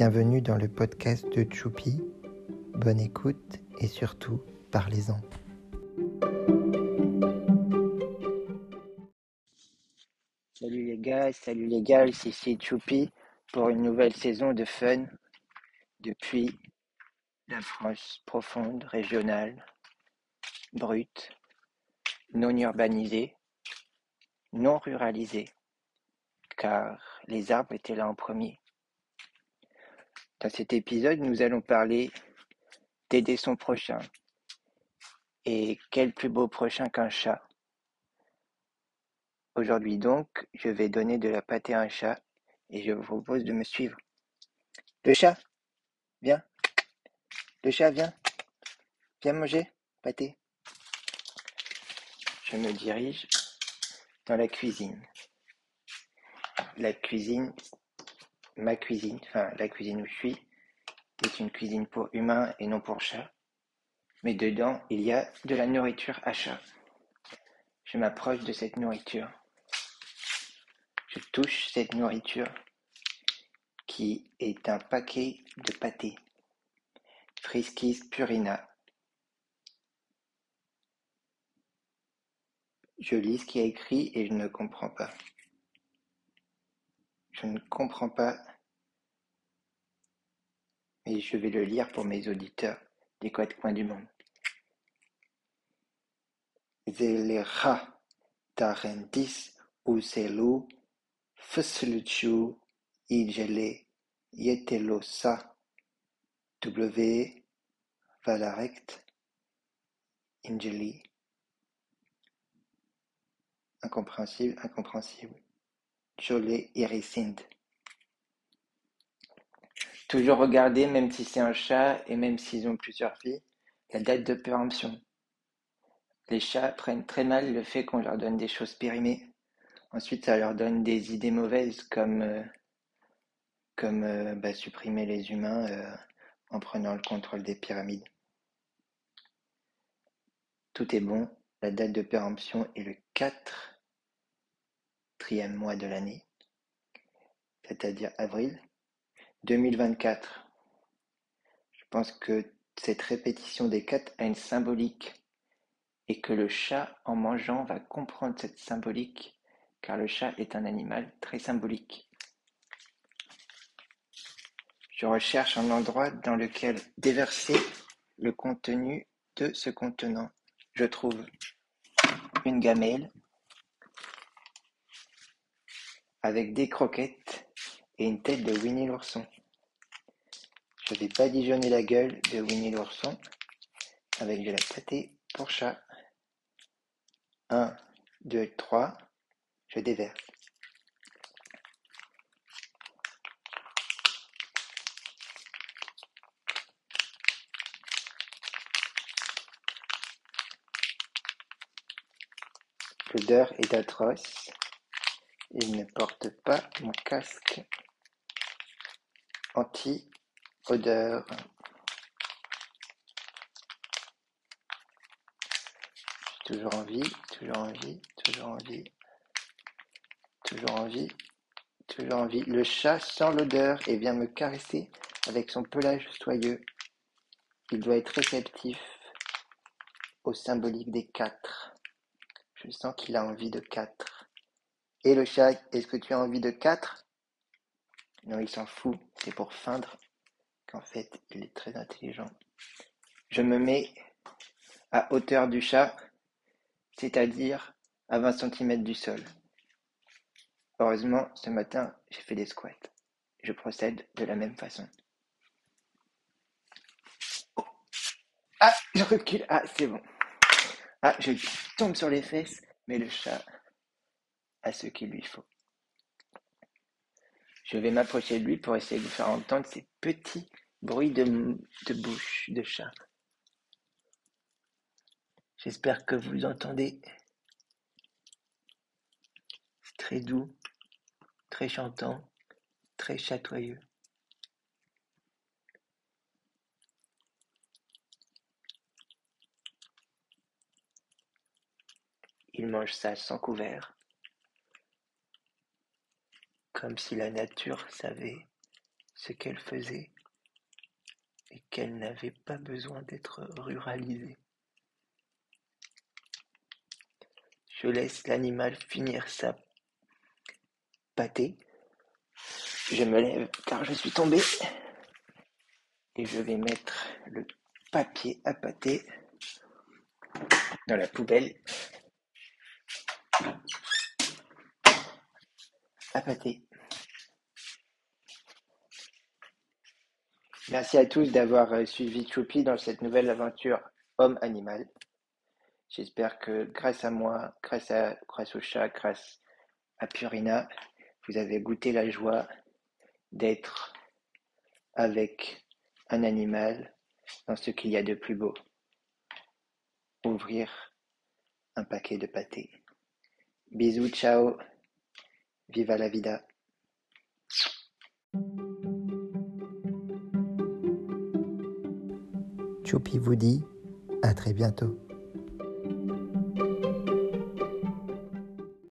Bienvenue dans le podcast de Choupi. Bonne écoute et surtout, parlez-en. Salut les gars, salut les gars, ici Choupi pour une nouvelle saison de fun depuis la France profonde, régionale, brute, non urbanisée, non ruralisée, car les arbres étaient là en premier. Dans cet épisode, nous allons parler d'aider son prochain. Et quel plus beau prochain qu'un chat Aujourd'hui donc, je vais donner de la pâtée à un chat et je vous propose de me suivre. Le chat, viens. Le chat, viens. Viens manger, pâté. Je me dirige dans la cuisine. La cuisine ma cuisine, enfin la cuisine où je suis, est une cuisine pour humains et non pour chats. Mais dedans, il y a de la nourriture à chat. Je m'approche de cette nourriture. Je touche cette nourriture qui est un paquet de pâté. Friskis Purina. Je lis ce qui est écrit et je ne comprends pas. Je ne comprends pas, mais je vais le lire pour mes auditeurs des quatre coins du monde. Zelera tarentis uselu fusluchu igele yetelosa w valarect ingeli incompréhensible incompréhensible Toujours regarder, même si c'est un chat et même s'ils ont plusieurs vies, la date de péremption. Les chats prennent très mal le fait qu'on leur donne des choses périmées. Ensuite, ça leur donne des idées mauvaises comme, euh, euh, bah, supprimer les humains euh, en prenant le contrôle des pyramides. Tout est bon. La date de péremption est le 4 mois de l'année, c'est-à-dire avril 2024. Je pense que cette répétition des quatre a une symbolique et que le chat, en mangeant, va comprendre cette symbolique, car le chat est un animal très symbolique. Je recherche un endroit dans lequel déverser le contenu de ce contenant. Je trouve une gamelle avec des croquettes et une tête de Winnie l'ourson. Je vais badigeonner la gueule de Winnie l'ourson avec de la pâtée pour chat. 1, 2, 3, je déverse. L'odeur est atroce. Il ne porte pas mon casque anti-odeur. Toujours envie, toujours envie, toujours envie, toujours envie, toujours envie. Le chat sent l'odeur et vient me caresser avec son pelage soyeux. Il doit être réceptif au symbolique des quatre. Je sens qu'il a envie de quatre. Et le chat, est-ce que tu as envie de quatre? Non, il s'en fout. C'est pour feindre qu'en fait, il est très intelligent. Je me mets à hauteur du chat, c'est-à-dire à 20 cm du sol. Heureusement, ce matin, j'ai fait des squats. Je procède de la même façon. Ah, je recule. Ah, c'est bon. Ah, je tombe sur les fesses, mais le chat à ce qu'il lui faut. Je vais m'approcher de lui pour essayer de faire entendre ces petits bruits de, de bouche de chat. J'espère que vous entendez. C'est très doux, très chantant, très chatoyeux. Il mange ça sans couvert comme si la nature savait ce qu'elle faisait et qu'elle n'avait pas besoin d'être ruralisée. Je laisse l'animal finir sa pâtée. Je me lève car je suis tombé et je vais mettre le papier à pâté dans la poubelle. À pâté. Merci à tous d'avoir euh, suivi Choupi dans cette nouvelle aventure homme-animal. J'espère que grâce à moi, grâce, à, grâce au chat, grâce à Purina, vous avez goûté la joie d'être avec un animal dans ce qu'il y a de plus beau. Ouvrir un paquet de pâté. Bisous, ciao. Viva la vida. Choupi vous dit à très bientôt.